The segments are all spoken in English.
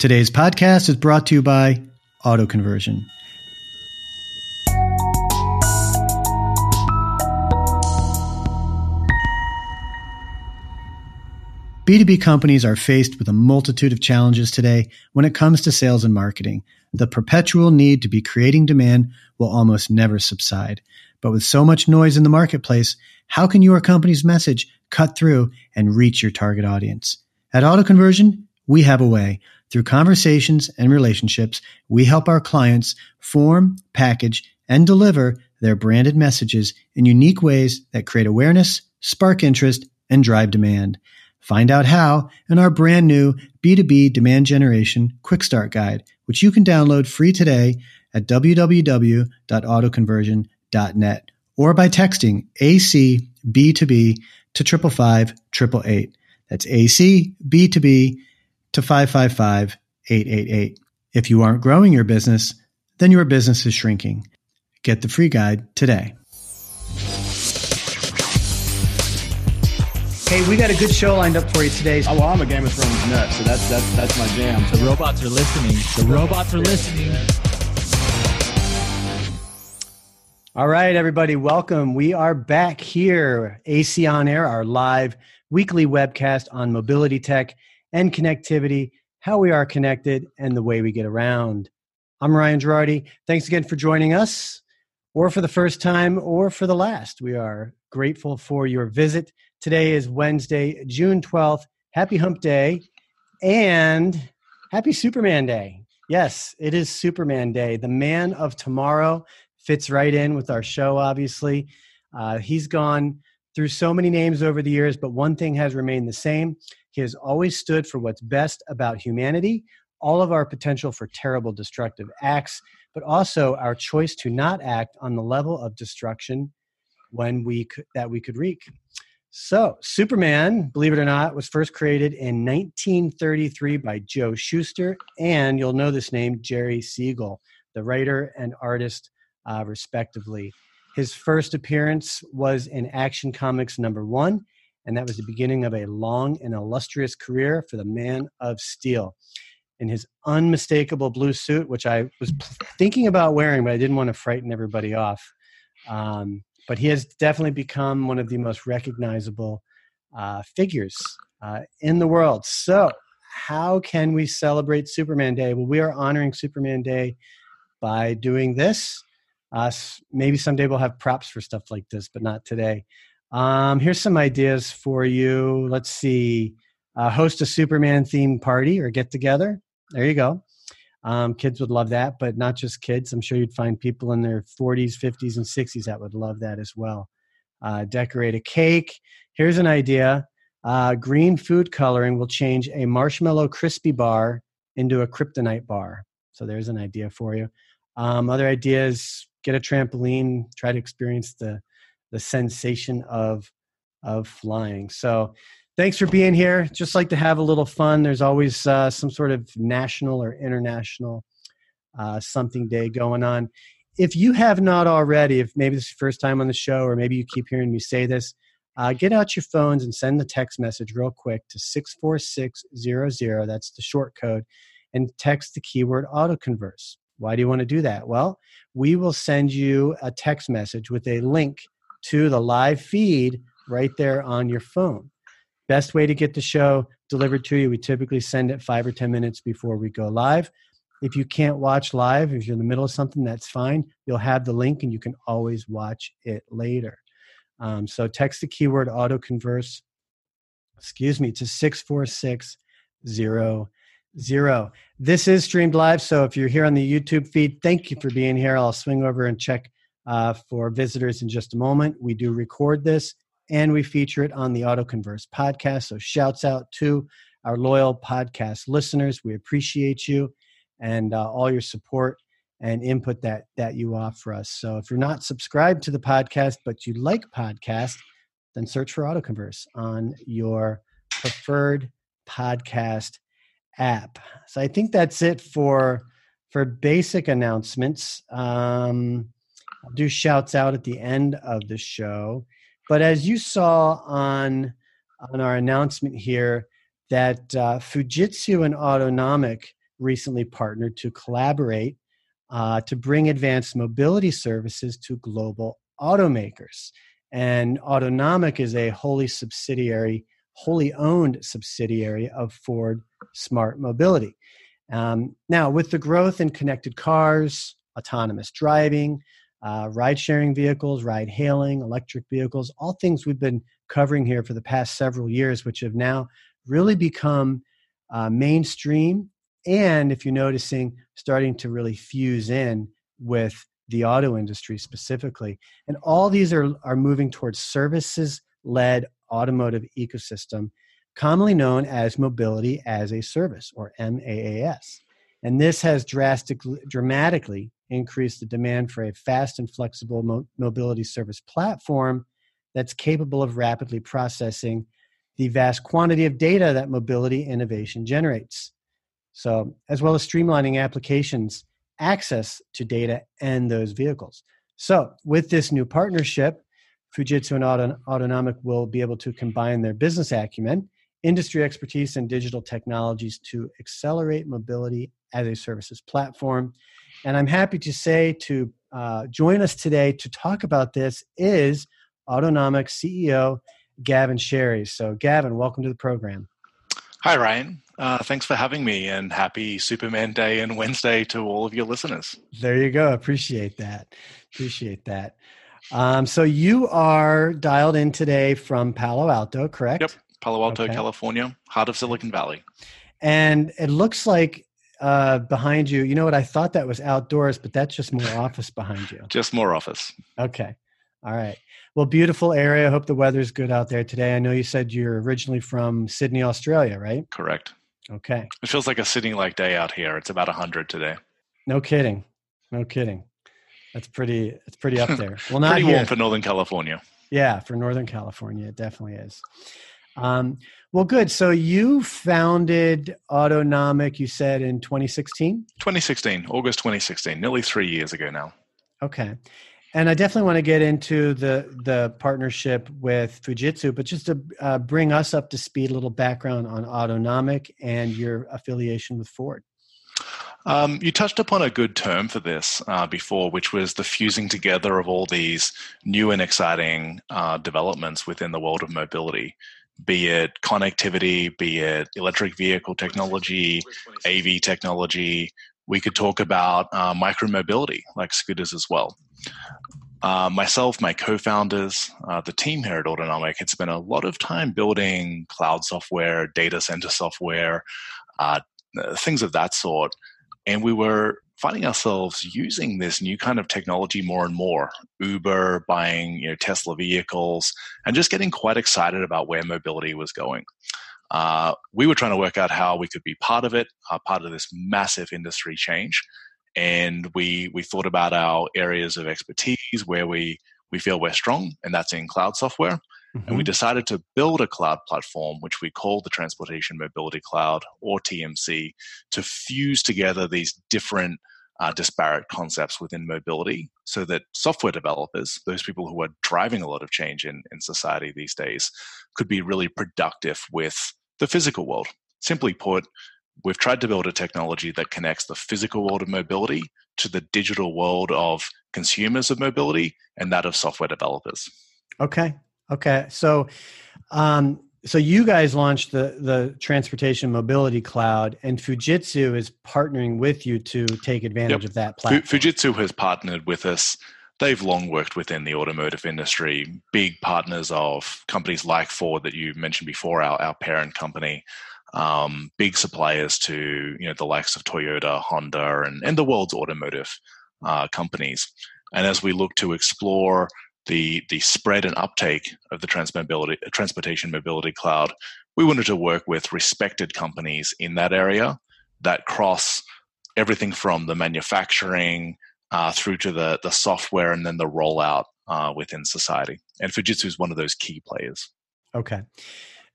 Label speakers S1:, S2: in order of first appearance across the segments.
S1: Today's podcast is brought to you by AutoConversion. B2B companies are faced with a multitude of challenges today when it comes to sales and marketing. The perpetual need to be creating demand will almost never subside. But with so much noise in the marketplace, how can your company's message cut through and reach your target audience? At AutoConversion, we have a way. Through conversations and relationships, we help our clients form, package, and deliver their branded messages in unique ways that create awareness, spark interest, and drive demand. Find out how in our brand new B2B demand generation quick start guide, which you can download free today at www.autoconversion.net or by texting AC B2B to 555 888. That's AC B2B to 555 888. If you aren't growing your business, then your business is shrinking. Get the free guide today. Hey, we got a good show lined up for you today.
S2: Oh, well, I'm a Game of Thrones nut, so that's that's that's my jam.
S3: The robots are listening. The robots are listening.
S1: All right, everybody, welcome. We are back here, AC on Air, our live weekly webcast on mobility tech and connectivity, how we are connected, and the way we get around. I'm Ryan Gerardi. Thanks again for joining us, or for the first time, or for the last. We are grateful for your visit. Today is Wednesday, June 12th. Happy Hump Day and happy Superman Day. Yes, it is Superman Day. The man of tomorrow fits right in with our show, obviously. Uh, he's gone through so many names over the years, but one thing has remained the same. He has always stood for what's best about humanity, all of our potential for terrible destructive acts, but also our choice to not act on the level of destruction when we that we could wreak. So, Superman, believe it or not, was first created in 1933 by Joe Shuster, and you'll know this name, Jerry Siegel, the writer and artist, uh, respectively. His first appearance was in Action Comics number one, and that was the beginning of a long and illustrious career for the Man of Steel. In his unmistakable blue suit, which I was thinking about wearing, but I didn't want to frighten everybody off. Um, but he has definitely become one of the most recognizable uh, figures uh, in the world. So, how can we celebrate Superman Day? Well, we are honoring Superman Day by doing this. Uh, maybe someday we'll have props for stuff like this, but not today. Um, here's some ideas for you. Let's see. Uh, host a Superman themed party or get together. There you go. Um, kids would love that, but not just kids. I'm sure you'd find people in their 40s, 50s, and 60s that would love that as well. Uh, decorate a cake. Here's an idea uh, green food coloring will change a marshmallow crispy bar into a kryptonite bar. So there's an idea for you. Um, other ideas get a trampoline, try to experience the, the sensation of, of flying. So thanks for being here. Just like to have a little fun. There's always uh, some sort of national or international uh, something day going on. If you have not already, if maybe this is your first time on the show, or maybe you keep hearing me say this, uh, get out your phones and send the text message real quick to 64600. That's the short code. And text the keyword autoconverse. Why do you want to do that? Well, we will send you a text message with a link to the live feed right there on your phone. Best way to get the show delivered to you, we typically send it five or 10 minutes before we go live. If you can't watch live, if you're in the middle of something, that's fine. You'll have the link and you can always watch it later. Um, so text the keyword autoconverse, excuse me, to 64600. This is streamed live. So if you're here on the YouTube feed, thank you for being here. I'll swing over and check uh, for visitors in just a moment. We do record this and we feature it on the AutoConverse podcast. So, shouts out to our loyal podcast listeners. We appreciate you and uh, all your support and input that that you offer us. So, if you're not subscribed to the podcast but you like podcast, then search for AutoConverse on your preferred podcast app. So, I think that's it for for basic announcements. Um, I'll do shouts out at the end of the show. But as you saw on on our announcement here, that uh, Fujitsu and Autonomic recently partnered to collaborate uh, to bring advanced mobility services to global automakers. And Autonomic is a wholly subsidiary, wholly owned subsidiary of Ford Smart Mobility. Um, now, with the growth in connected cars, autonomous driving, uh, ride sharing vehicles, ride hailing, electric vehicles, all things we've been covering here for the past several years, which have now really become uh, mainstream. And if you're noticing, starting to really fuse in with the auto industry specifically. And all these are, are moving towards services led automotive ecosystem, commonly known as mobility as a service or MAAS. And this has drastically, dramatically increased the demand for a fast and flexible mo- mobility service platform that's capable of rapidly processing the vast quantity of data that mobility innovation generates. So, as well as streamlining applications access to data and those vehicles. So, with this new partnership, Fujitsu and Auto- Autonomic will be able to combine their business acumen, industry expertise, and digital technologies to accelerate mobility as a services platform. And I'm happy to say to uh, join us today to talk about this is Autonomic CEO Gavin Sherry. So, Gavin, welcome to the program.
S4: Hi, Ryan. Uh, thanks for having me, and happy Superman Day and Wednesday to all of your listeners.
S1: There you go. Appreciate that. Appreciate that. Um, so, you are dialed in today from Palo Alto, correct?
S4: Yep. Palo Alto, okay. California, heart of Silicon Valley.
S1: And it looks like uh, behind you, you know what? I thought that was outdoors, but that's just more office behind you.
S4: Just more office.
S1: Okay. All right. Well, beautiful area. I hope the weather's good out there today. I know you said you're originally from Sydney, Australia, right?
S4: Correct.
S1: Okay.
S4: It feels like a Sydney like day out here. It's about 100 today.
S1: No kidding. No kidding. That's pretty it's pretty up there.
S4: Well, not pretty here. warm for Northern California.
S1: Yeah, for Northern California, it definitely is. Um, well, good. So you founded Autonomic, you said in 2016?
S4: 2016, August 2016, nearly three years ago now.
S1: Okay. And I definitely want to get into the the partnership with Fujitsu, but just to uh, bring us up to speed, a little background on Autonomic and your affiliation with Ford.
S4: Um, you touched upon a good term for this uh, before, which was the fusing together of all these new and exciting uh, developments within the world of mobility, be it connectivity, be it electric vehicle technology, AV technology. We could talk about uh, micromobility, like scooters as well. Uh, myself, my co-founders, uh, the team here at Autonomic had spent a lot of time building cloud software, data center software, uh, things of that sort, and we were finding ourselves using this new kind of technology more and more. Uber buying you know Tesla vehicles, and just getting quite excited about where mobility was going. Uh, we were trying to work out how we could be part of it, uh, part of this massive industry change and we we thought about our areas of expertise where we we feel we're strong, and that's in cloud software. Mm-hmm. And we mm-hmm. decided to build a cloud platform, which we call the Transportation Mobility Cloud or TMC, to fuse together these different uh, disparate concepts within mobility so that software developers, those people who are driving a lot of change in, in society these days, could be really productive with the physical world. Simply put, we've tried to build a technology that connects the physical world of mobility to the digital world of consumers of mobility and that of software developers.
S1: Okay. Okay. So, um, so you guys launched the the transportation mobility cloud, and Fujitsu is partnering with you to take advantage yep. of that platform.
S4: Fujitsu has partnered with us. They've long worked within the automotive industry, big partners of companies like Ford that you mentioned before, our, our parent company um, big suppliers to you know the likes of Toyota, Honda, and, and the world's automotive uh, companies. And as we look to explore the the spread and uptake of the transportation mobility cloud, we wanted to work with respected companies in that area that cross everything from the manufacturing uh, through to the the software and then the rollout uh, within society. And Fujitsu is one of those key players.
S1: Okay.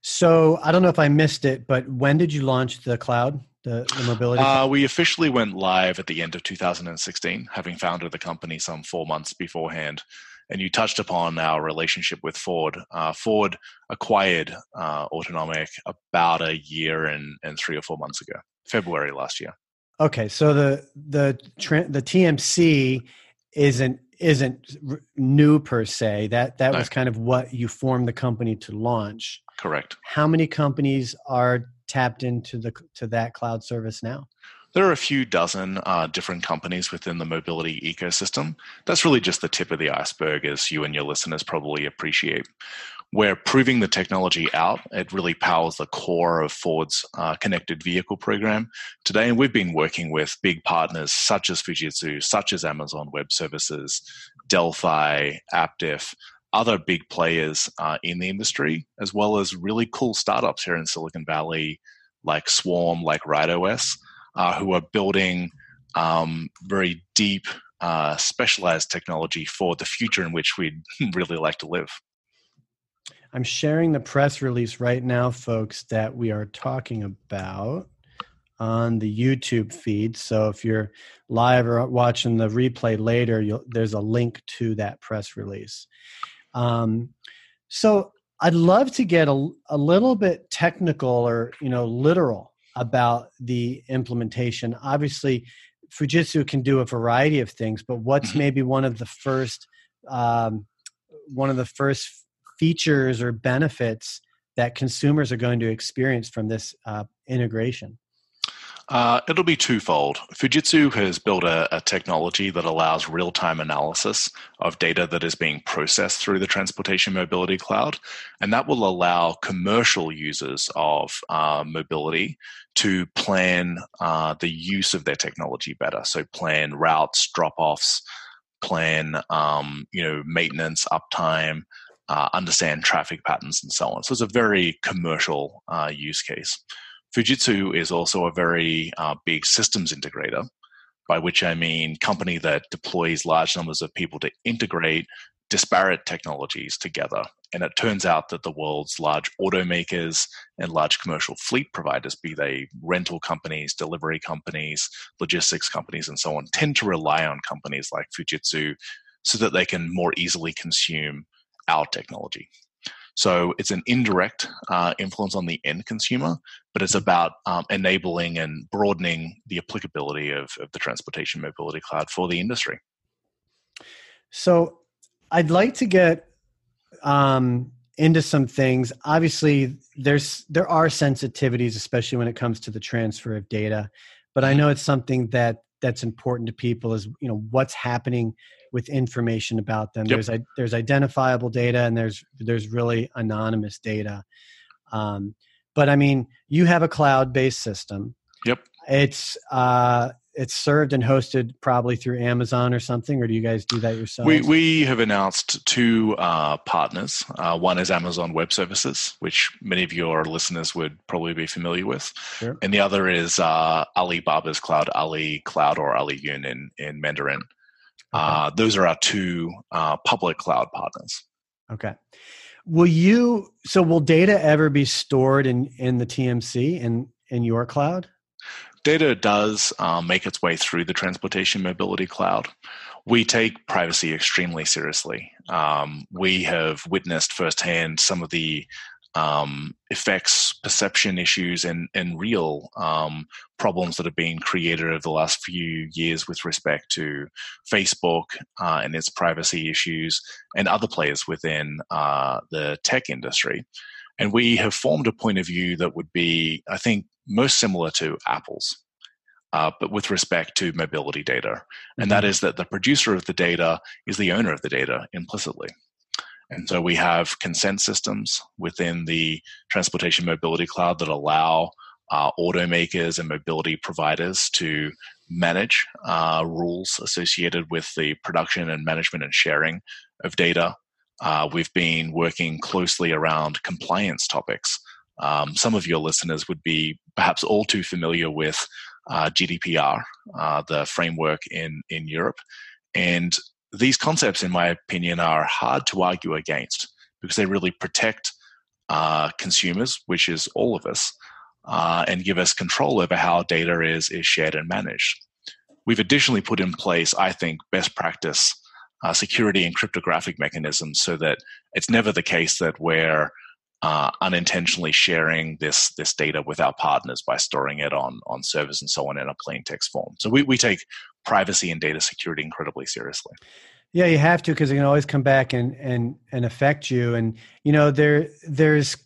S1: So I don't know if I missed it, but when did you launch the cloud, the, the mobility?
S4: Uh, we officially went live at the end of 2016, having founded the company some four months beforehand. And you touched upon our relationship with Ford. Uh, Ford acquired uh, Autonomic about a year and, and three or four months ago, February last year.
S1: Okay, so the the the TMC isn't isn't new per se. That that no. was kind of what you formed the company to launch.
S4: Correct.
S1: How many companies are tapped into the to that cloud service now?
S4: There are a few dozen uh, different companies within the mobility ecosystem. That's really just the tip of the iceberg, as you and your listeners probably appreciate. We're proving the technology out. It really powers the core of Ford's uh, connected vehicle program today. And we've been working with big partners such as Fujitsu, such as Amazon Web Services, Delphi, Aptiv, other big players uh, in the industry, as well as really cool startups here in Silicon Valley, like Swarm, like RideOS, uh, who are building um, very deep, uh, specialized technology for the future in which we'd really like to live.
S1: I'm sharing the press release right now, folks, that we are talking about on the YouTube feed. So if you're live or watching the replay later, there's a link to that press release. Um, so I'd love to get a, a little bit technical or you know literal about the implementation. Obviously, Fujitsu can do a variety of things, but what's mm-hmm. maybe one of the first um, one of the first features or benefits that consumers are going to experience from this uh, integration?
S4: Uh, it'll be twofold. Fujitsu has built a, a technology that allows real time analysis of data that is being processed through the Transportation Mobility Cloud. And that will allow commercial users of uh, mobility to plan uh, the use of their technology better. So, plan routes, drop offs, plan um, you know maintenance, uptime. Uh, understand traffic patterns and so on. So it's a very commercial uh, use case. Fujitsu is also a very uh, big systems integrator, by which I mean company that deploys large numbers of people to integrate disparate technologies together. And it turns out that the world's large automakers and large commercial fleet providers, be they rental companies, delivery companies, logistics companies, and so on, tend to rely on companies like Fujitsu so that they can more easily consume our technology. So it's an indirect uh, influence on the end consumer, but it's about um, enabling and broadening the applicability of, of the transportation mobility cloud for the industry.
S1: So I'd like to get um, into some things. Obviously, there's there are sensitivities, especially when it comes to the transfer of data. But I know it's something that that's important to people is you know what's happening with information about them. Yep. There's there's identifiable data and there's there's really anonymous data. Um, but I mean, you have a cloud-based system.
S4: Yep.
S1: It's uh, it's served and hosted probably through Amazon or something, or do you guys do that yourselves?
S4: We we have announced two uh, partners. Uh, one is Amazon Web Services, which many of your listeners would probably be familiar with, sure. and the other is uh, Alibaba's cloud, Ali Cloud or Ali Yun in in Mandarin. Uh, those are our two uh, public cloud partners.
S1: Okay. Will you? So will data ever be stored in in the TMC in in your cloud?
S4: Data does um, make its way through the transportation mobility cloud. We take privacy extremely seriously. Um, we have witnessed firsthand some of the um, effects, perception issues, and and real um, problems that have been created over the last few years with respect to Facebook uh, and its privacy issues, and other players within uh, the tech industry. And we have formed a point of view that would be, I think, most similar to Apple's. Uh, but with respect to mobility data. And that mm-hmm. is that the producer of the data is the owner of the data implicitly. And so we have consent systems within the transportation mobility cloud that allow uh, automakers and mobility providers to manage uh, rules associated with the production and management and sharing of data. Uh, we've been working closely around compliance topics. Um, some of your listeners would be perhaps all too familiar with uh, GDPR, uh, the framework in, in Europe. And these concepts, in my opinion, are hard to argue against because they really protect uh, consumers, which is all of us, uh, and give us control over how data is, is shared and managed. We've additionally put in place, I think, best practice uh, security and cryptographic mechanisms so that it's never the case that we're uh, unintentionally sharing this this data with our partners by storing it on on servers and so on in a plain text form. So we, we take privacy and data security incredibly seriously.
S1: Yeah, you have to because it can always come back and and and affect you. And you know there there's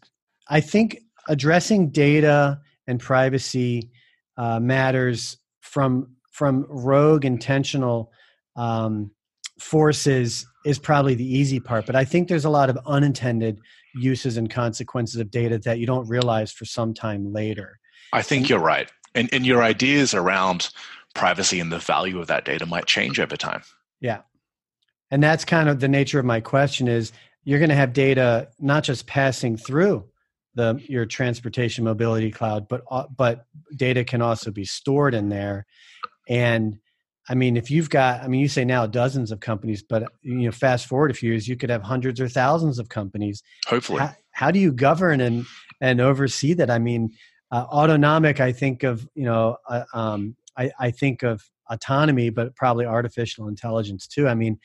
S1: I think addressing data and privacy uh, matters from from rogue intentional um, forces is probably the easy part. But I think there's a lot of unintended uses and consequences of data that you don't realize for some time later.
S4: I think you're right. And, and your ideas around privacy and the value of that data might change over time.
S1: Yeah. And that's kind of the nature of my question is you're going to have data not just passing through the your transportation mobility cloud but uh, but data can also be stored in there and I mean, if you've got, I mean, you say now dozens of companies, but you know, fast forward a few years, you could have hundreds or thousands of companies.
S4: Hopefully,
S1: how, how do you govern and and oversee that? I mean, uh, autonomic. I think of you know, uh, um, I, I think of autonomy, but probably artificial intelligence too. I mean,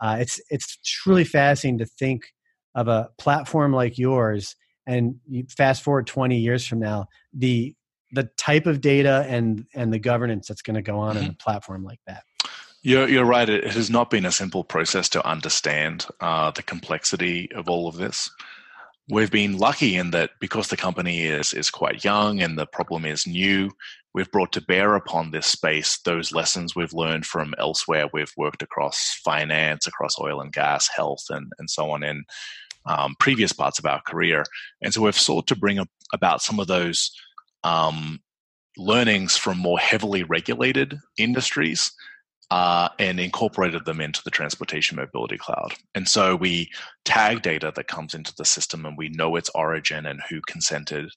S1: uh, it's it's truly fascinating to think of a platform like yours, and you fast forward twenty years from now, the the type of data and and the governance that's going to go on mm-hmm. in a platform like that.
S4: You're, you're right. It has not been a simple process to understand uh, the complexity of all of this. We've been lucky in that because the company is is quite young and the problem is new, we've brought to bear upon this space those lessons we've learned from elsewhere. We've worked across finance, across oil and gas, health, and and so on in um, previous parts of our career, and so we've sought to bring about some of those um, learnings from more heavily regulated industries uh, and incorporated them into the transportation mobility cloud. And so we tag data that comes into the system and we know its origin and who consented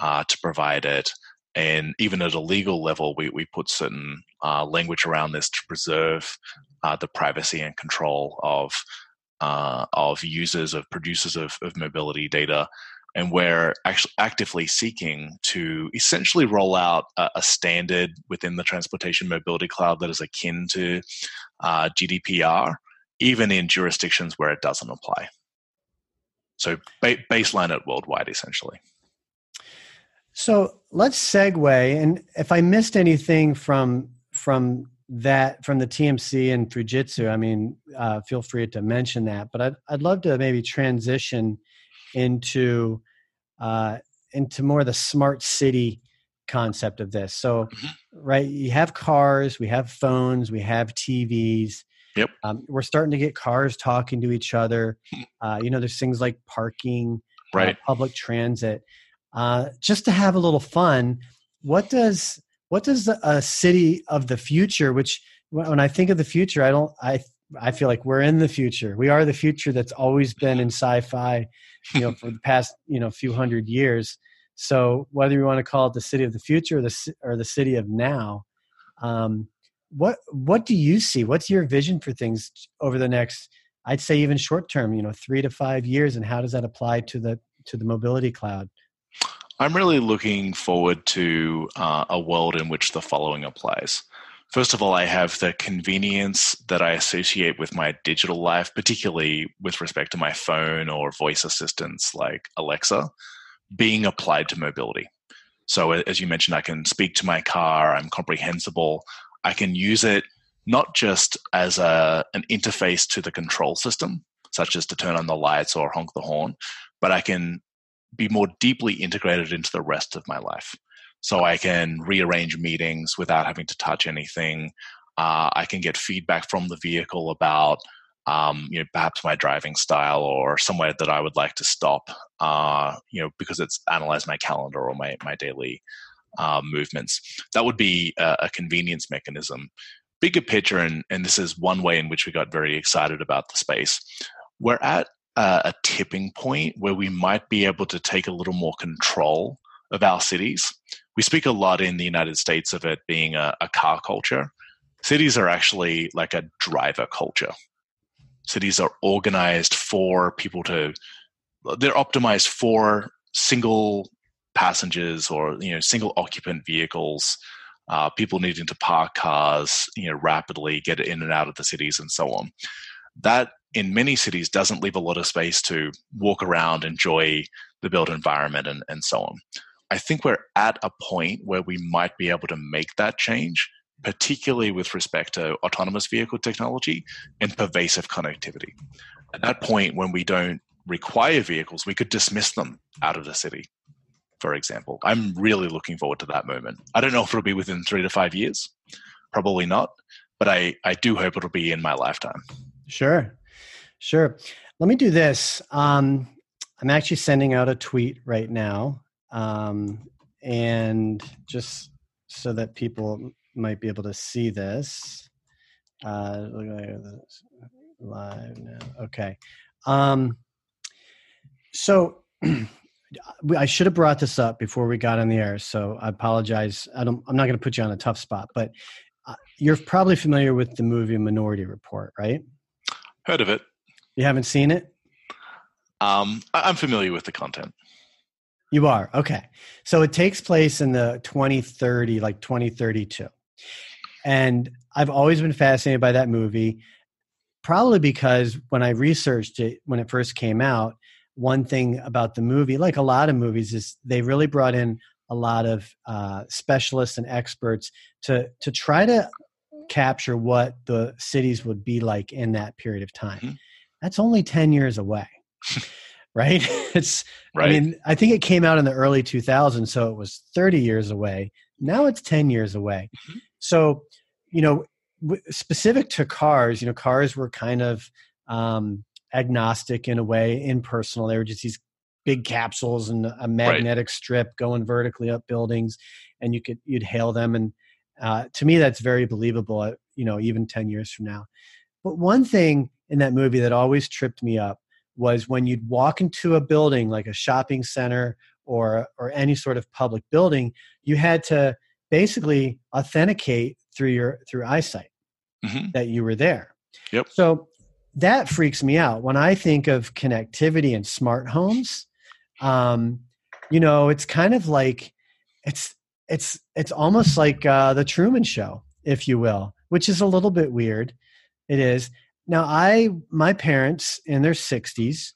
S4: uh, to provide it. And even at a legal level, we, we put certain uh, language around this to preserve uh, the privacy and control of uh, of users of producers of, of mobility data and we're actually actively seeking to essentially roll out a, a, standard within the transportation mobility cloud that is akin to uh, GDPR, even in jurisdictions where it doesn't apply. So ba- baseline it worldwide, essentially.
S1: So let's segue, and if I missed anything from from that from the TMC and Fujitsu, I mean, uh, feel free to mention that. But I'd I'd love to maybe transition into uh, into more the smart city concept of this. So, mm-hmm. right, you have cars, we have phones, we have TVs.
S4: Yep.
S1: Um, we're starting to get cars talking to each other. Hmm. Uh, you know, there's things like parking,
S4: uh, right,
S1: uh, public transit. Uh, just to have a little fun, what does what does a city of the future? Which when I think of the future, I don't I I feel like we're in the future. We are the future that's always been in sci-fi, you know, for the past you know few hundred years. So whether you want to call it the city of the future or the or the city of now, um, what what do you see? What's your vision for things over the next? I'd say even short term, you know, three to five years, and how does that apply to the to the mobility cloud?
S4: I'm really looking forward to uh, a world in which the following applies. First of all, I have the convenience that I associate with my digital life, particularly with respect to my phone or voice assistants like Alexa, being applied to mobility. So, as you mentioned, I can speak to my car, I'm comprehensible, I can use it not just as a, an interface to the control system, such as to turn on the lights or honk the horn, but I can be more deeply integrated into the rest of my life so I can rearrange meetings without having to touch anything. Uh, I can get feedback from the vehicle about, um, you know, perhaps my driving style or somewhere that I would like to stop, uh, you know, because it's analyzed my calendar or my my daily uh, movements. That would be a, a, convenience mechanism. Bigger picture, and and this is one way in which we got very excited about the space. We're at a, a tipping point where we might be able to take a little more control of our cities we speak a lot in the United States of it being a, a car culture. Cities are actually like a driver culture. Cities are organized for people to, they're optimized for single passengers or you know single occupant vehicles uh, people needing to park cars you know rapidly get in and out of the cities and so on that in many cities doesn't leave a lot of space to walk around, enjoy the built environment, and, and so on. I think we're at a point where we might be able to make that change, particularly with respect to autonomous vehicle technology and pervasive connectivity. At that point, when we don't require vehicles, we could dismiss them out of the city, for example. I'm really looking forward to that moment. I don't know if it'll be within three to five years, probably not, but I, I do hope it'll be in my lifetime.
S1: Sure. Sure. Let me do this. Um, I'm actually sending out a tweet right now. Um, and just so that people might be able to see this. Uh, live now. Okay. Um, so I should have brought this up before we got on the air. So I apologize. I don't, I'm not going to put you on a tough spot, but uh, you're probably familiar with the movie Minority Report, right?
S4: Heard of it.
S1: You haven't seen it?
S4: Um, I'm familiar with the content.
S1: You are okay. So it takes place in the 2030, like 2032, and I've always been fascinated by that movie. Probably because when I researched it when it first came out, one thing about the movie, like a lot of movies, is they really brought in a lot of uh, specialists and experts to to try to capture what the cities would be like in that period of time. Mm-hmm that's only 10 years away right it's right. i mean i think it came out in the early 2000s so it was 30 years away now it's 10 years away mm-hmm. so you know specific to cars you know cars were kind of um, agnostic in a way impersonal they were just these big capsules and a magnetic right. strip going vertically up buildings and you could you'd hail them and uh, to me that's very believable uh, you know even 10 years from now but one thing in that movie that always tripped me up was when you'd walk into a building like a shopping center or or any sort of public building, you had to basically authenticate through your through eyesight mm-hmm. that you were there.
S4: Yep.
S1: So that freaks me out when I think of connectivity and smart homes. Um, you know, it's kind of like it's it's it's almost like uh, the Truman Show, if you will, which is a little bit weird. It is. Now, I my parents in their 60s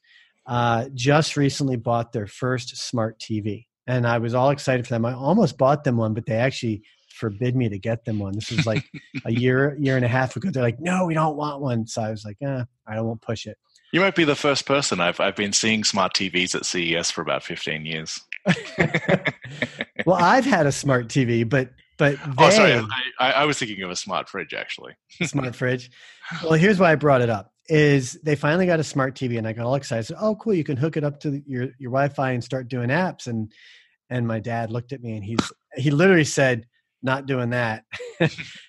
S1: uh, just recently bought their first smart TV, and I was all excited for them. I almost bought them one, but they actually forbid me to get them one. This was like a year year and a half ago. They're like, "No, we don't want one." So I was like, "Eh, I won't push it."
S4: You might be the first person. I've I've been seeing smart TVs at CES for about 15 years.
S1: well, I've had a smart TV, but but they,
S4: oh, sorry, I, I, was thinking of a smart fridge actually.
S1: smart fridge. Well, here's why I brought it up: is they finally got a smart TV, and I got all excited. Said, "Oh, cool! You can hook it up to your your Wi-Fi and start doing apps." And and my dad looked at me, and he's he literally said, "Not doing that."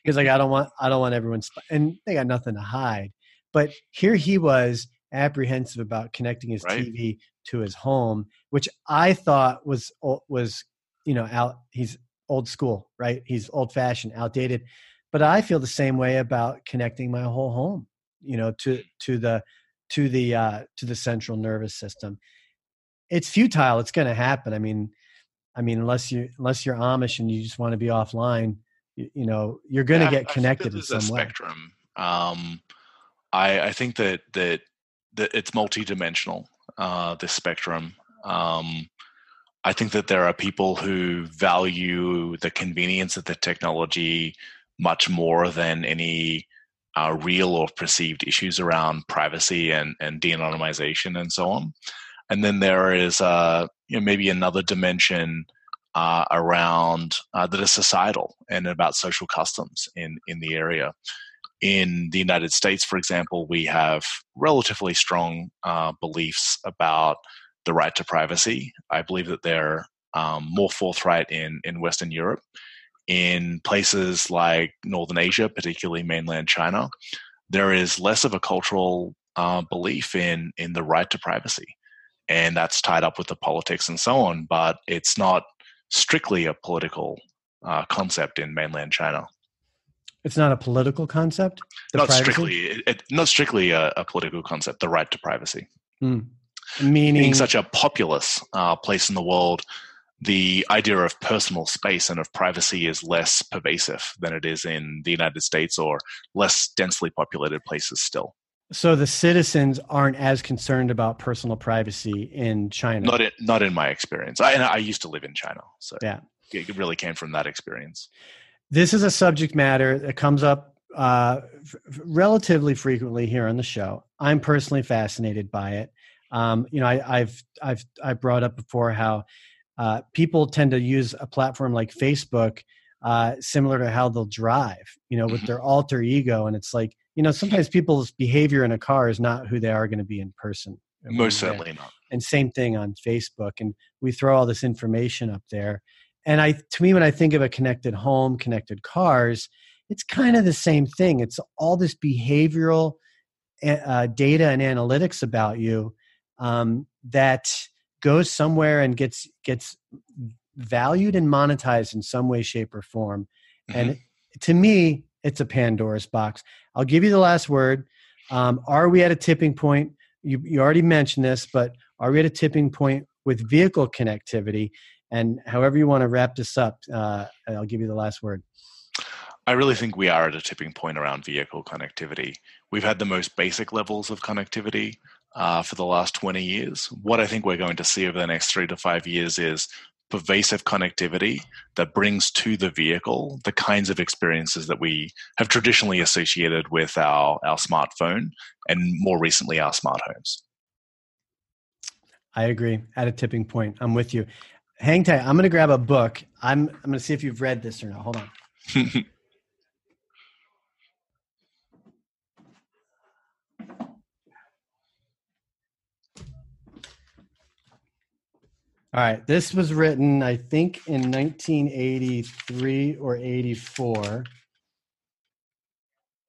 S1: he's like, "I don't want I don't want everyone." Sp-. And they got nothing to hide. But here he was apprehensive about connecting his right. TV to his home, which I thought was was you know out. He's old school, right? He's old fashioned, outdated. But I feel the same way about connecting my whole home, you know, to to the to the uh, to the central nervous system. It's futile. It's going to happen. I mean, I mean, unless you unless you're Amish and you just want to be offline, you, you know, you're going to yeah, get connected in some way.
S4: Spectrum. Um, I, I think that that that it's multidimensional. Uh, this spectrum. Um, I think that there are people who value the convenience of the technology much more than any uh, real or perceived issues around privacy and, and de-anonymization and so on. And then there is uh, you know, maybe another dimension uh, around uh, that is societal and about social customs in, in the area. In the United States, for example, we have relatively strong uh, beliefs about the right to privacy. I believe that they're um, more forthright in, in Western Europe. In places like Northern Asia, particularly mainland China, there is less of a cultural uh, belief in, in the right to privacy. And that's tied up with the politics and so on, but it's not strictly a political uh, concept in mainland China.
S1: It's not a political concept.
S4: Not privacy? strictly, it, it, not strictly a, a, political concept. The right to privacy.
S1: Mm. Meaning,
S4: being such a populous uh, place in the world, the idea of personal space and of privacy is less pervasive than it is in the United States or less densely populated places still.
S1: So the citizens aren't as concerned about personal privacy in China.
S4: Not in not in my experience. I, I used to live in China, so
S1: Yeah.
S4: it really came from that experience.
S1: This is a subject matter that comes up uh, f- relatively frequently here on the show. I'm personally fascinated by it. Um, you know, I, I've I've I brought up before how uh, people tend to use a platform like Facebook, uh, similar to how they'll drive. You know, with
S4: Mhm.
S1: their alter ego, and it's like you know sometimes people's behavior in a car is not who they are going to be in person.
S4: Most
S1: they're
S4: certainly not.
S1: and same thing on facebook and we throw all this information up there and i to me when i think of a connected home connected cars it's kind of the same thing it's all this behavioral uh, data and analytics about you um, that goes somewhere and gets gets valued and monetized in some way shape or form. And
S4: Mhm.
S1: to me it's a pandora's box. I'll give you the last word. Um, are we at a tipping point? You, you already mentioned this but are we at a tipping point with vehicle connectivity? And however you want to wrap this up uh, i'll give you the last word.
S4: I really think we are at a tipping point around vehicle connectivity. We've had the most basic levels of connectivity uh, for the last 20 years. What I think we're going to see over the next three to five years is pervasive connectivity that brings to the vehicle the kinds of experiences that we have traditionally associated with our, our smartphone and more recently our smart homes.
S1: i agree. At a tipping point. I'm with you. Hang tight. I'm going to grab a book. I'm, I'm going to see if you've read this or not. Hold on All right. This was written, I think, in 1983 or 84,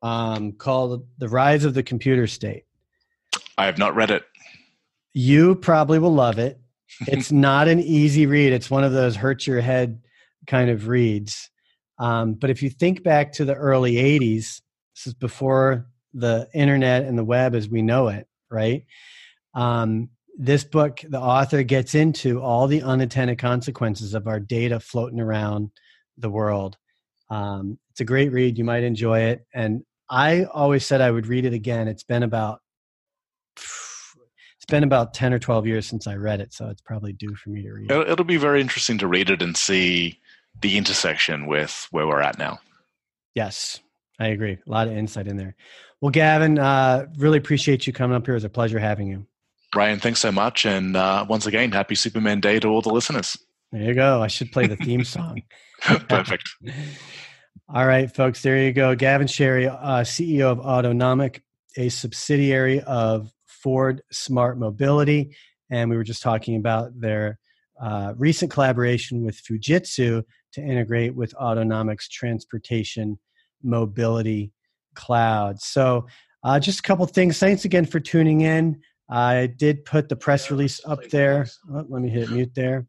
S1: um, called The Rise of the Computer State.
S4: I have not read it.
S1: You probably will love it. It's not an easy read, it's one of those hurt your head kind of reads. Um, but if you think back to the early 80s, this is before the internet and the web as we know it, right? Um, this book, the author gets into all the unintended consequences of our data floating around the world. Um, it's a great read. You might enjoy it. And I always said I would read it again. It's been about it's been about 10 or 12 years since I read it, so it's probably due for me to read it.
S4: It'll, it'll be very interesting to read it and see the intersection with where we're at now.
S1: Yes, I agree. A lot of insight in there. Well, Gavin, uh, really appreciate you coming up here. It was a pleasure having you.
S4: Ryan, thanks so much. And uh, once again, happy Superman Day to all the listeners.
S1: There you go. I should play the theme song.
S4: Perfect.
S1: All right, folks, there you go. Gavin Sherry, uh, CEO of Autonomic, a subsidiary of Ford Smart Mobility. And we were just talking about their uh, recent collaboration with Fujitsu to integrate with Autonomic's transportation mobility cloud. So, uh, just a couple things. Thanks again for tuning in. I did put the press release up there. Oh, let me hit mute there.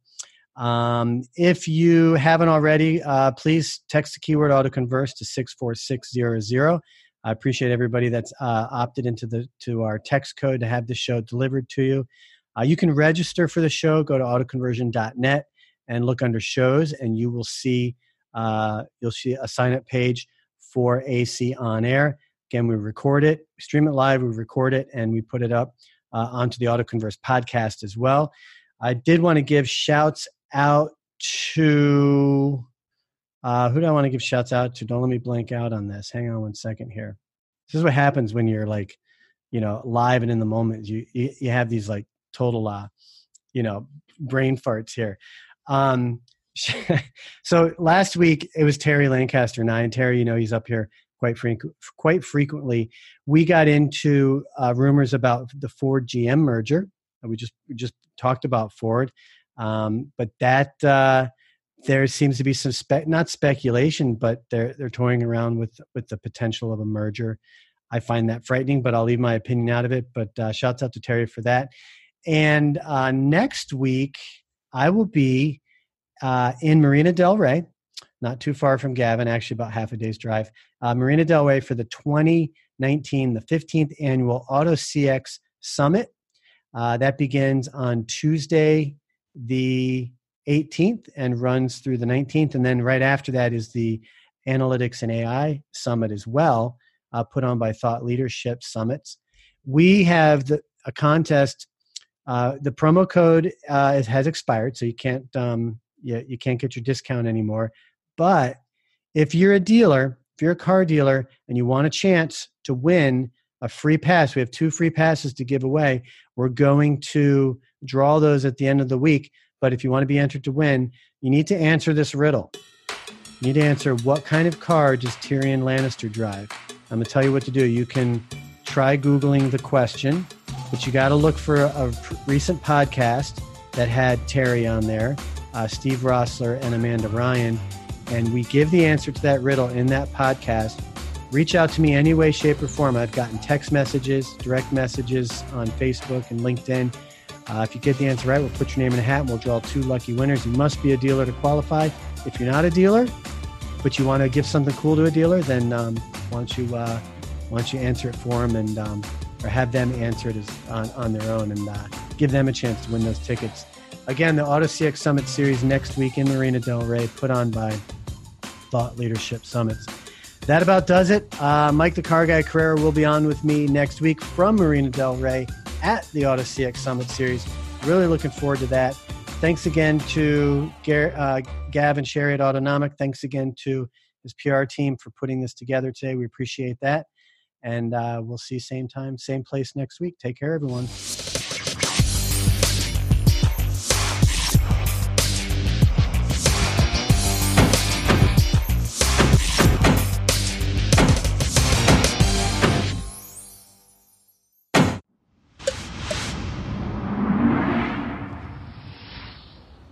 S1: Um, if you haven't already, uh, please text the keyword autoconverse to 64600. I appreciate everybody that's uh, opted into the to our text code to have the show delivered to you. Uh, you can register for the show. Go to autoconversion.net and look under shows, and you will see uh, you'll see a sign up page for AC on air. Again, we record it, we stream it live, we record it, and we put it up uh, onto the Autoconverse podcast as well. I did want to give shouts out to uh, who do I want to give shouts out to? Don't let me blank out on this. Hang on one second here. This is what happens when you're like, you know, live and in the moment. You you, have these like total, uh, you know, brain farts here. Um, so last week it was Terry Lancaster nine. Terry, you know, he's up here quite frequent, quite frequently. We got into uh, rumors about the Ford GM merger. We just we just talked about Ford, um, but that uh, there seems to be some spec not speculation, but they're they're toying around with with the potential of a merger. I find that frightening, but I'll leave my opinion out of it. But uh, shouts out to Terry for that. And uh, next week I will be uh, in Marina Del Rey, not too far from Gavin, actually about half a day's drive. Uh, Marina Del Rey for the 2019, the 15th annual Auto CX Summit. Uh, that begins on Tuesday, the 18th, and runs through the 19th. And then right after that is the Analytics and AI Summit as well, uh, put on by Thought Leadership Summits. we have the, a contest. Uh, the promo code uh, has expired, so you can't um, you, you can't get your discount anymore. But if you're a dealer, if you're a car dealer, and you want a chance to win a free pass, we have two free passes to give away. We're going to draw those at the end of the week. But if you want to be entered to win, you need to answer this riddle. You need to answer what kind of car does Tyrion Lannister drive? I'm going to tell you what to do. You can try Googling the question, but you got to look for a, recent podcast that had Terry on there, uh, Steve Rossler, and Amanda Ryan. And we give the answer to that riddle in that podcast. Reach out to me any way, shape, or form. I've gotten text messages, direct messages on Facebook and LinkedIn. Uh, if you get the answer right, we'll put your name in a hat and we'll draw two lucky winners. You must be a dealer to qualify. If you're not a dealer, but you want to give something cool to a dealer, then um, why don't you uh, why don't you answer it for them and um, or have them answer it as, on, on their own and uh, give them a chance to win those tickets. Again, the Auto CX Summit Series next week in Marina Del Rey, put on by Thought Leadership Summits. That about does it. Uh, Mike the Car Guy Carrera will be on with me next week from Marina Del Rey at the Auto CX Summit Series. Really looking forward to that. Thanks again to Gar- uh, Gavin Sherry at Autonomic. Thanks again to his PR team for putting this together today. We appreciate that. And uh, we'll see you same time, same place next week. Take care, everyone.